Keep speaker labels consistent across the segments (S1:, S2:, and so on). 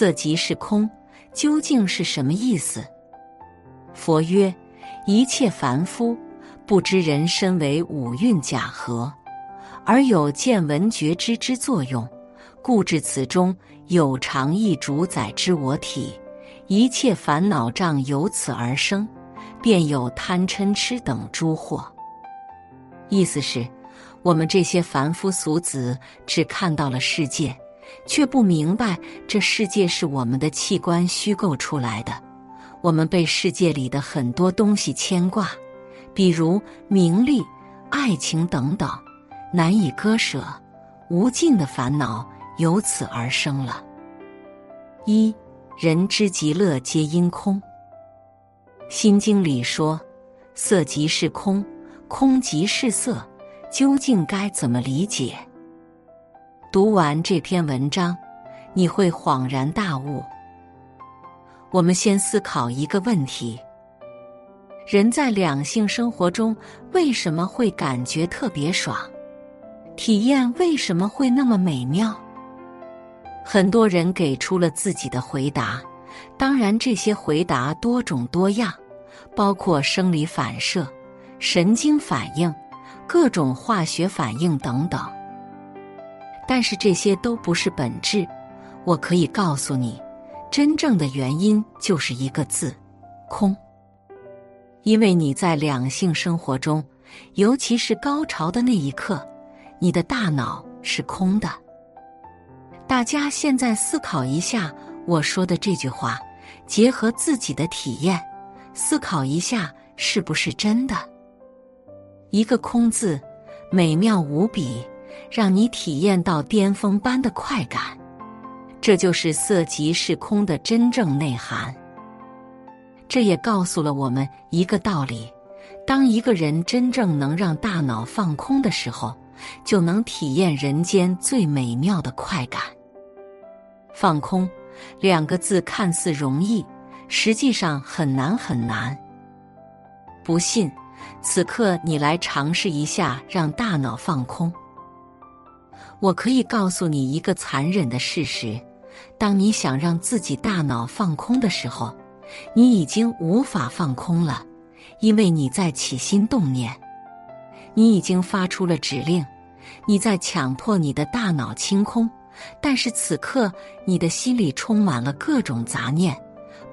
S1: 色即是空，究竟是什么意思？佛曰：一切凡夫不知人身为五蕴假合，而有见闻觉知之作用，故至此中有常意主宰之我体，一切烦恼障由此而生，便有贪嗔痴等诸惑。意思是，我们这些凡夫俗子只看到了世界，却不明白这世界是我们的器官虚构出来的。我们被世界里的很多东西牵挂，比如名利、爱情等等，难以割舍，无尽的烦恼由此而生了。一人之极乐皆因空，《心经》里说：“色即是空。”空即是色，究竟该怎么理解？读完这篇文章，你会恍然大悟。我们先思考一个问题：人在两性生活中为什么会感觉特别爽？体验为什么会那么美妙？很多人给出了自己的回答，当然这些回答多种多样，包括生理反射。神经反应、各种化学反应等等，但是这些都不是本质。我可以告诉你，真正的原因就是一个字：空。因为你在两性生活中，尤其是高潮的那一刻，你的大脑是空的。大家现在思考一下我说的这句话，结合自己的体验，思考一下是不是真的。一个“空”字，美妙无比，让你体验到巅峰般的快感。这就是色即是空的真正内涵。这也告诉了我们一个道理：当一个人真正能让大脑放空的时候，就能体验人间最美妙的快感。放空两个字看似容易，实际上很难很难。不信？此刻，你来尝试一下让大脑放空。我可以告诉你一个残忍的事实：当你想让自己大脑放空的时候，你已经无法放空了，因为你在起心动念，你已经发出了指令，你在强迫你的大脑清空。但是此刻，你的心里充满了各种杂念，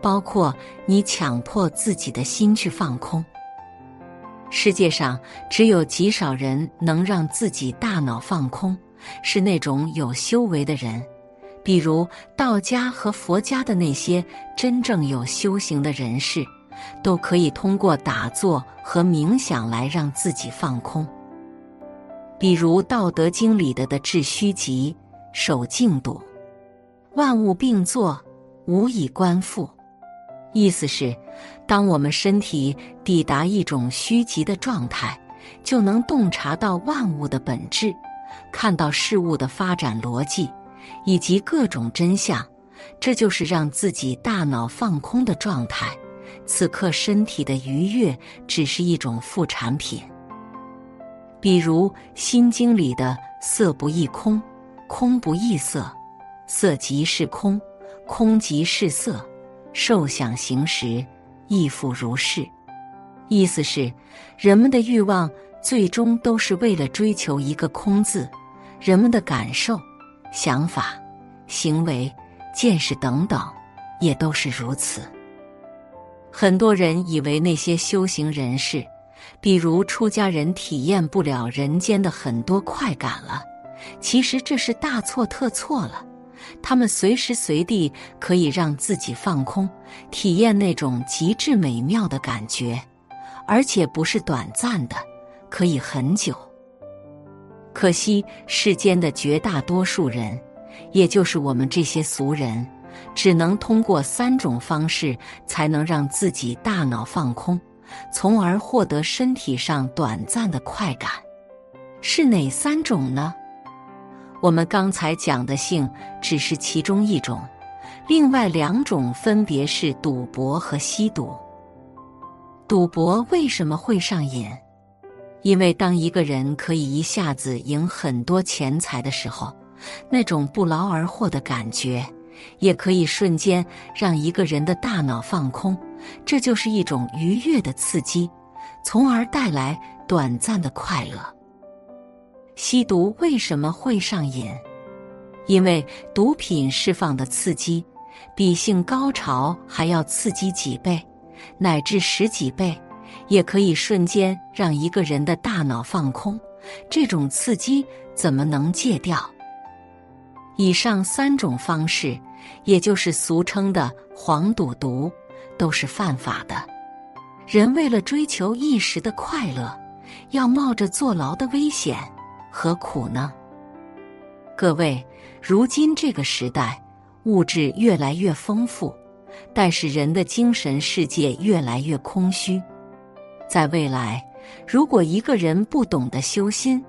S1: 包括你强迫自己的心去放空。世界上只有极少人能让自己大脑放空，是那种有修为的人，比如道家和佛家的那些真正有修行的人士，都可以通过打坐和冥想来让自己放空。比如《道德经》里的的致虚极，守静笃，万物并作，无以观复。意思是，当我们身体抵达一种虚极的状态，就能洞察到万物的本质，看到事物的发展逻辑以及各种真相。这就是让自己大脑放空的状态。此刻身体的愉悦只是一种副产品。比如《心经》里的“色不异空，空不异色，色即是空，空即是色”。受想行识，亦复如是。意思是，人们的欲望最终都是为了追求一个“空”字。人们的感受、想法、行为、见识等等，也都是如此。很多人以为那些修行人士，比如出家人，体验不了人间的很多快感了。其实这是大错特错了。他们随时随地可以让自己放空，体验那种极致美妙的感觉，而且不是短暂的，可以很久。可惜世间的绝大多数人，也就是我们这些俗人，只能通过三种方式才能让自己大脑放空，从而获得身体上短暂的快感。是哪三种呢？我们刚才讲的性只是其中一种，另外两种分别是赌博和吸毒。赌博为什么会上瘾？因为当一个人可以一下子赢很多钱财的时候，那种不劳而获的感觉，也可以瞬间让一个人的大脑放空，这就是一种愉悦的刺激，从而带来短暂的快乐。吸毒为什么会上瘾？因为毒品释放的刺激比性高潮还要刺激几倍，乃至十几倍，也可以瞬间让一个人的大脑放空。这种刺激怎么能戒掉？以上三种方式，也就是俗称的“黄赌毒”，都是犯法的。人为了追求一时的快乐，要冒着坐牢的危险，何苦呢？各位，如今这个时代，物质越来越丰富，但是人的精神世界越来越空虚。在未来，如果一个人不懂得修心，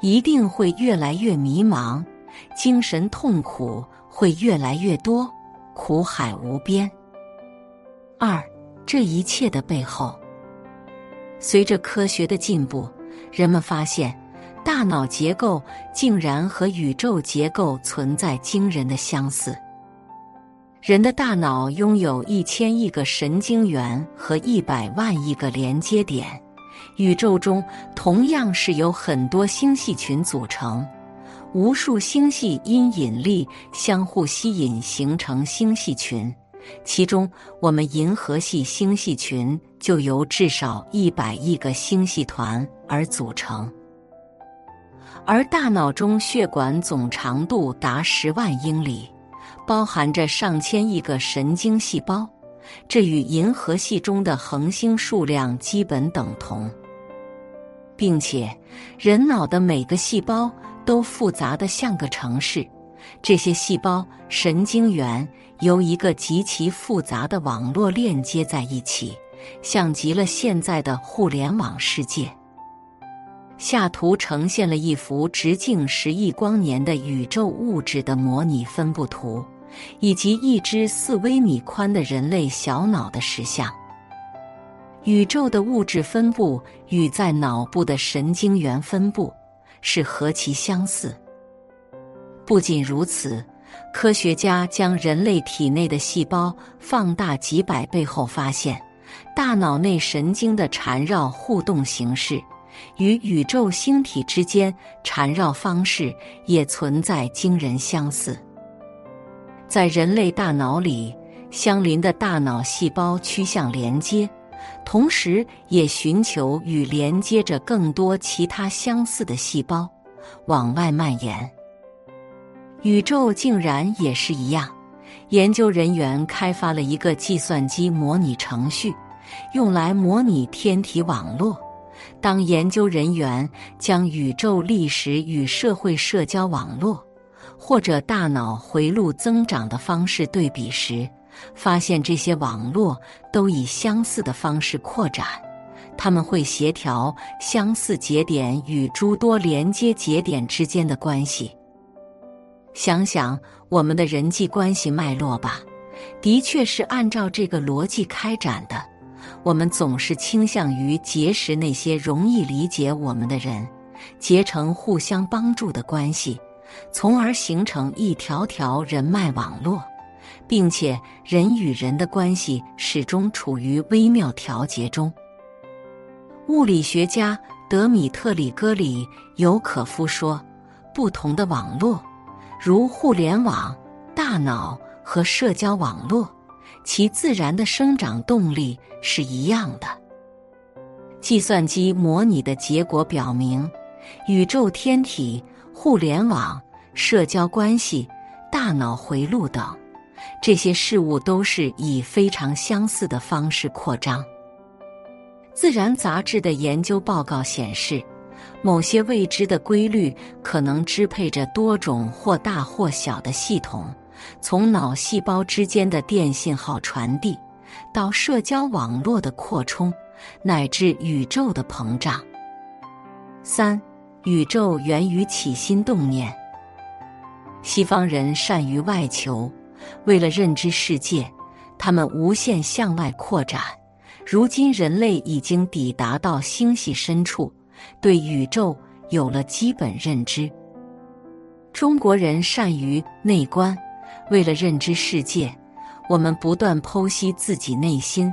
S1: 一定会越来越迷茫。精神痛苦会越来越多，苦海无边。二，这一切的背后，随着科学的进步，人们发现大脑结构竟然和宇宙结构存在惊人的相似。人的大脑拥有一千亿个神经元和一百万亿个连接点，宇宙中同样是由很多星系群组成。无数星系因引力相互吸引形成星系群，其中我们银河系星系群就由至少一百亿个星系团而组成。而大脑中血管总长度达十万英里，包含着上千亿个神经细胞，这与银河系中的恒星数量基本等同，并且人脑的每个细胞。都复杂的像个城市，这些细胞、神经元由一个极其复杂的网络链接在一起，像极了现在的互联网世界。下图呈现了一幅直径十亿光年的宇宙物质的模拟分布图，以及一只四微米宽的人类小脑的实像。宇宙的物质分布与在脑部的神经元分布。是何其相似！不仅如此，科学家将人类体内的细胞放大几百倍后，发现大脑内神经的缠绕互动形式与宇宙星体之间缠绕方式也存在惊人相似。在人类大脑里，相邻的大脑细胞趋向连接。同时，也寻求与连接着更多其他相似的细胞往外蔓延。宇宙竟然也是一样。研究人员开发了一个计算机模拟程序，用来模拟天体网络。当研究人员将宇宙历史与社会社交网络或者大脑回路增长的方式对比时，发现这些网络都以相似的方式扩展，他们会协调相似节点与诸多连接节点之间的关系。想想我们的人际关系脉络吧，的确是按照这个逻辑开展的。我们总是倾向于结识那些容易理解我们的人，结成互相帮助的关系，从而形成一条条人脉网络。并且人与人的关系始终处于微妙调节中。物理学家德米特里·戈里尤可夫说：“不同的网络，如互联网、大脑和社交网络，其自然的生长动力是一样的。计算机模拟的结果表明，宇宙天体、互联网、社交关系、大脑回路等。”这些事物都是以非常相似的方式扩张。《自然》杂志的研究报告显示，某些未知的规律可能支配着多种或大或小的系统，从脑细胞之间的电信号传递，到社交网络的扩充，乃至宇宙的膨胀。三，宇宙源于起心动念。西方人善于外求。为了认知世界，他们无限向外扩展。如今，人类已经抵达到星系深处，对宇宙有了基本认知。中国人善于内观，为了认知世界，我们不断剖析自己内心，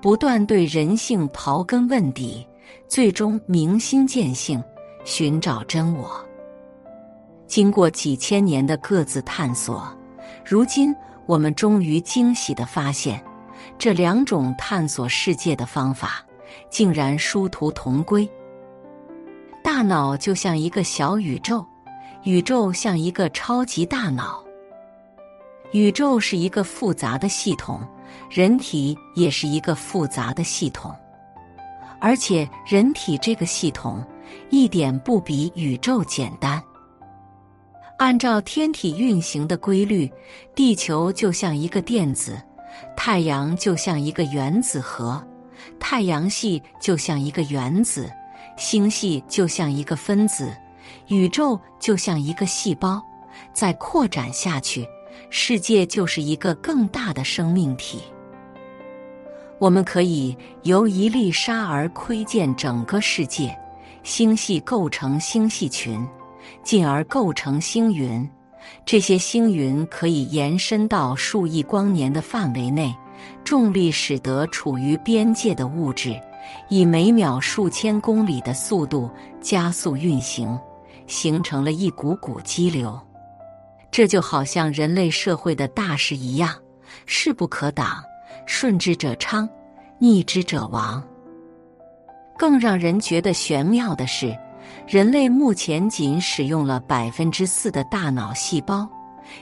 S1: 不断对人性刨根问底，最终明心见性，寻找真我。经过几千年的各自探索，如今我们终于惊喜的发现，这两种探索世界的方法竟然殊途同归。大脑就像一个小宇宙，宇宙像一个超级大脑。宇宙是一个复杂的系统，人体也是一个复杂的系统，而且人体这个系统一点不比宇宙简单。按照天体运行的规律，地球就像一个电子，太阳就像一个原子核，太阳系就像一个原子，星系就像一个分子，宇宙就像一个细胞，再扩展下去。世界就是一个更大的生命体，我们可以由一粒沙而窥见整个世界。星系构成星系群，进而构成星云。这些星云可以延伸到数亿光年的范围内。重力使得处于边界的物质以每秒数千公里的速度加速运行，形成了一股股激流。这就好像人类社会的大势一样，势不可挡，顺之者昌，逆之者亡。更让人觉得玄妙的是，人类目前仅使用了百分之四的大脑细胞，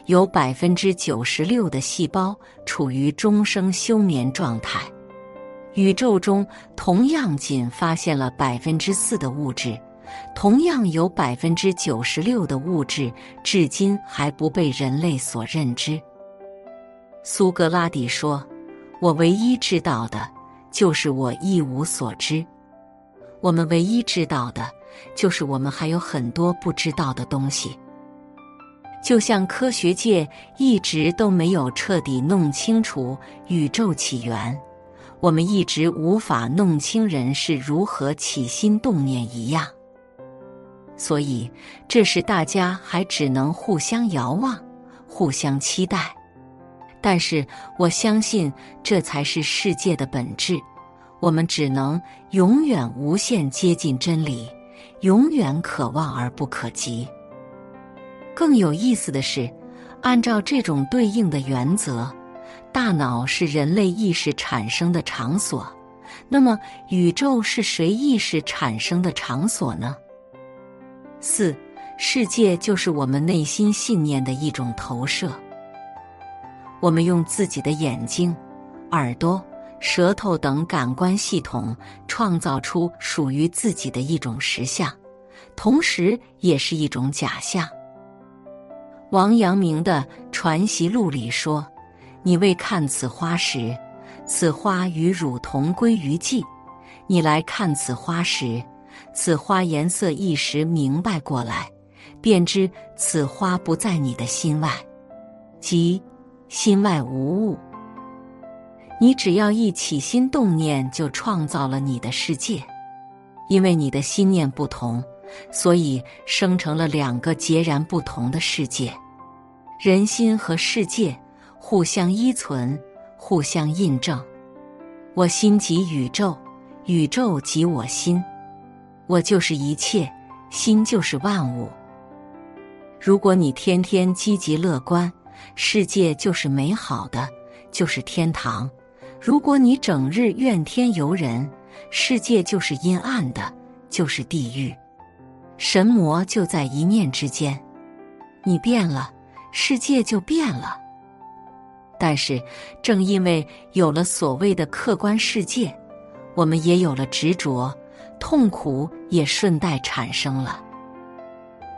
S1: 有百分之九十六的细胞处于终生休眠状态。宇宙中同样仅发现了百分之四的物质。同样有百分之九十六的物质至今还不被人类所认知。苏格拉底说：“我唯一知道的，就是我一无所知。我们唯一知道的，就是我们还有很多不知道的东西。就像科学界一直都没有彻底弄清楚宇宙起源，我们一直无法弄清人是如何起心动念一样。”所以，这时大家还只能互相遥望，互相期待。但是，我相信这才是世界的本质。我们只能永远无限接近真理，永远可望而不可及。更有意思的是，按照这种对应的原则，大脑是人类意识产生的场所。那么，宇宙是谁意识产生的场所呢？四，世界就是我们内心信念的一种投射。我们用自己的眼睛、耳朵、舌头等感官系统，创造出属于自己的一种实相，同时也是一种假象。王阳明的《传习录》里说：“你未看此花时，此花与汝同归于寂；你来看此花时。”此花颜色一时明白过来，便知此花不在你的心外，即心外无物。你只要一起心动念，就创造了你的世界。因为你的心念不同，所以生成了两个截然不同的世界。人心和世界互相依存，互相印证。我心即宇宙，宇宙即我心。我就是一切，心就是万物。如果你天天积极乐观，世界就是美好的，就是天堂；如果你整日怨天尤人，世界就是阴暗的，就是地狱。神魔就在一念之间，你变了，世界就变了。但是，正因为有了所谓的客观世界，我们也有了执着。痛苦也顺带产生了。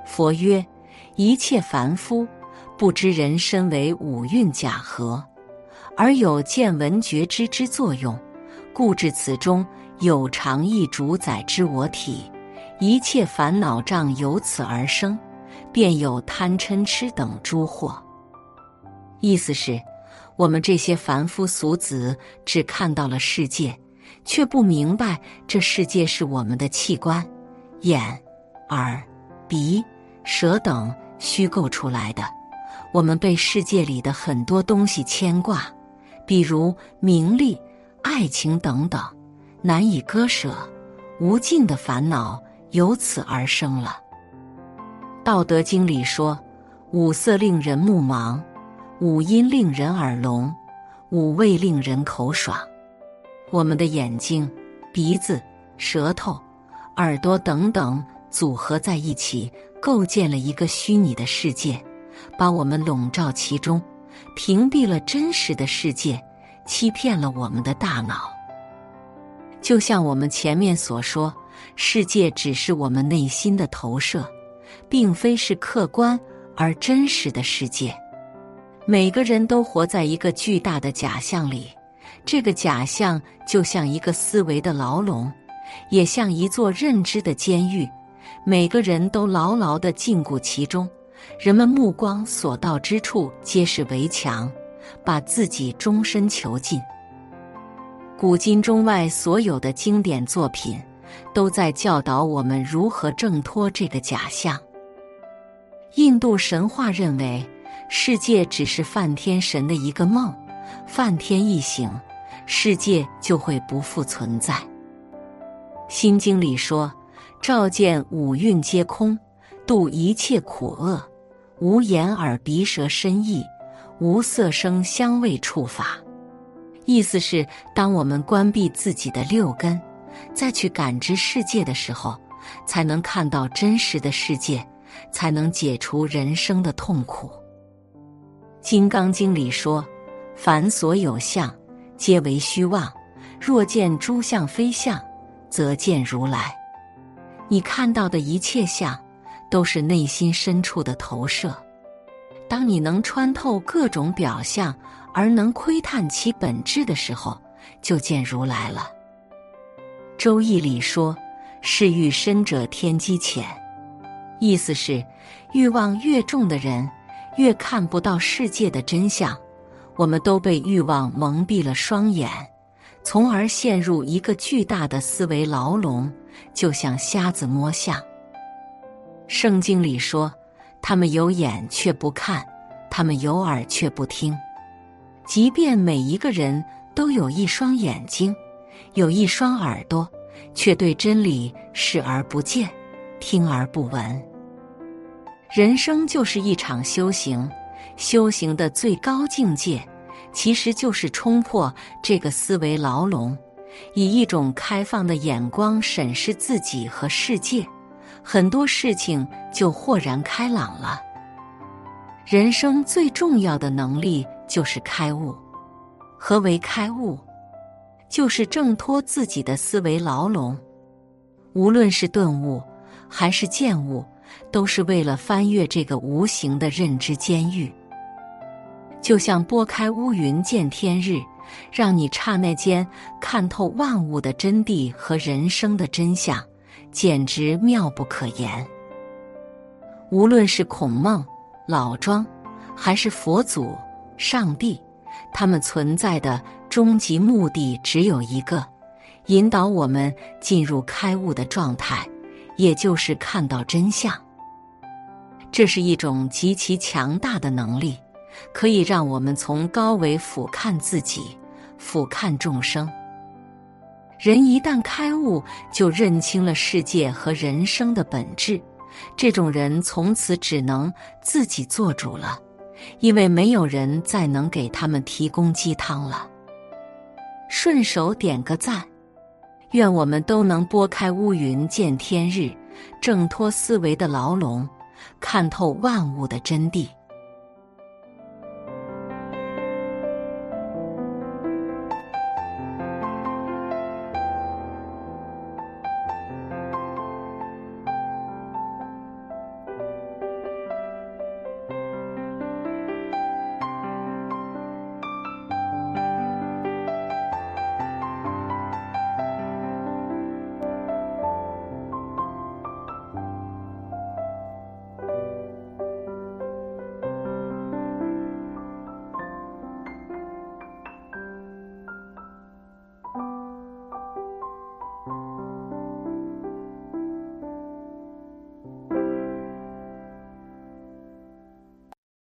S1: 佛曰：“一切凡夫不知人身为五蕴假合，而有见闻觉知之作用，故至此中有常意主宰之我体。一切烦恼障由此而生，便有贪嗔痴等诸惑。”意思是，我们这些凡夫俗子只看到了世界。却不明白，这世界是我们的器官，眼、耳、鼻、舌等虚构出来的。我们被世界里的很多东西牵挂，比如名利、爱情等等，难以割舍，无尽的烦恼由此而生了。《道德经》里说：“五色令人目盲，五音令人耳聋，五味令人口爽。”我们的眼睛、鼻子、舌头、耳朵等等组合在一起，构建了一个虚拟的世界，把我们笼罩其中，屏蔽了真实的世界，欺骗了我们的大脑。就像我们前面所说，世界只是我们内心的投射。并非是客观而真实的世界，每个人都活在一个巨大的假象里，这个假象就像一个思维的牢笼，也像一座认知的监狱，每个人都牢牢的禁锢其中，人们目光所到之处皆是围墙，把自己终身囚禁。古今中外所有的经典作品。都在教导我们如何挣脱这个假象。印度神话认为，世界只是梵天神的一个梦，梵天一醒，世界就会不复存在。心经里说：“照见五蕴皆空，度一切苦厄，无眼耳鼻舌身意，无色声香味触法。”意思是，当我们关闭自己的六根。再去感知世界的时候，才能看到真实的世界，才能解除人生的痛苦。《金刚经》里说：“凡所有相，皆为虚妄。若见诸相非相，则见如来。”你看到的一切相，都是内心深处的投射。当你能穿透各种表象，而能窥探其本质的时候，就见如来了。《周易》里说：“是欲深者天机浅。”意思是，欲望越重的人，越看不到世界的真相。我们都被欲望蒙蔽了双眼，从而陷入一个巨大的思维牢笼，就像瞎子摸象。圣经里说：“他们有眼却不看，他们有耳却不听。”即便每一个人都有一双眼睛。有一双耳朵，却对真理视而不见，听而不闻。人生就是一场修行，修行的最高境界，其实就是冲破这个思维牢笼，以一种开放的眼光审视自己和世界，很多事情就豁然开朗了。人生最重要的能力就是开悟。何为开悟？就是挣脱自己的思维牢笼，无论是顿悟还是见悟，都是为了翻越这个无形的认知监狱。就像拨开乌云见天日，让你刹那间看透万物的真谛和人生的真相，简直妙不可言。无论是孔孟、老庄，还是佛祖、上帝。他们存在的终极目的只有一个：引导我们进入开悟的状态，也就是看到真相。这是一种极其强大的能力，可以让我们从高维俯瞰自己，俯瞰众生。人一旦开悟，就认清了世界和人生的本质。这种人从此只能自己做主了。因为没有人再能给他们提供鸡汤了。顺手点个赞，愿我们都能拨开乌云见天日，挣脱思维的牢笼，看透万物的真谛。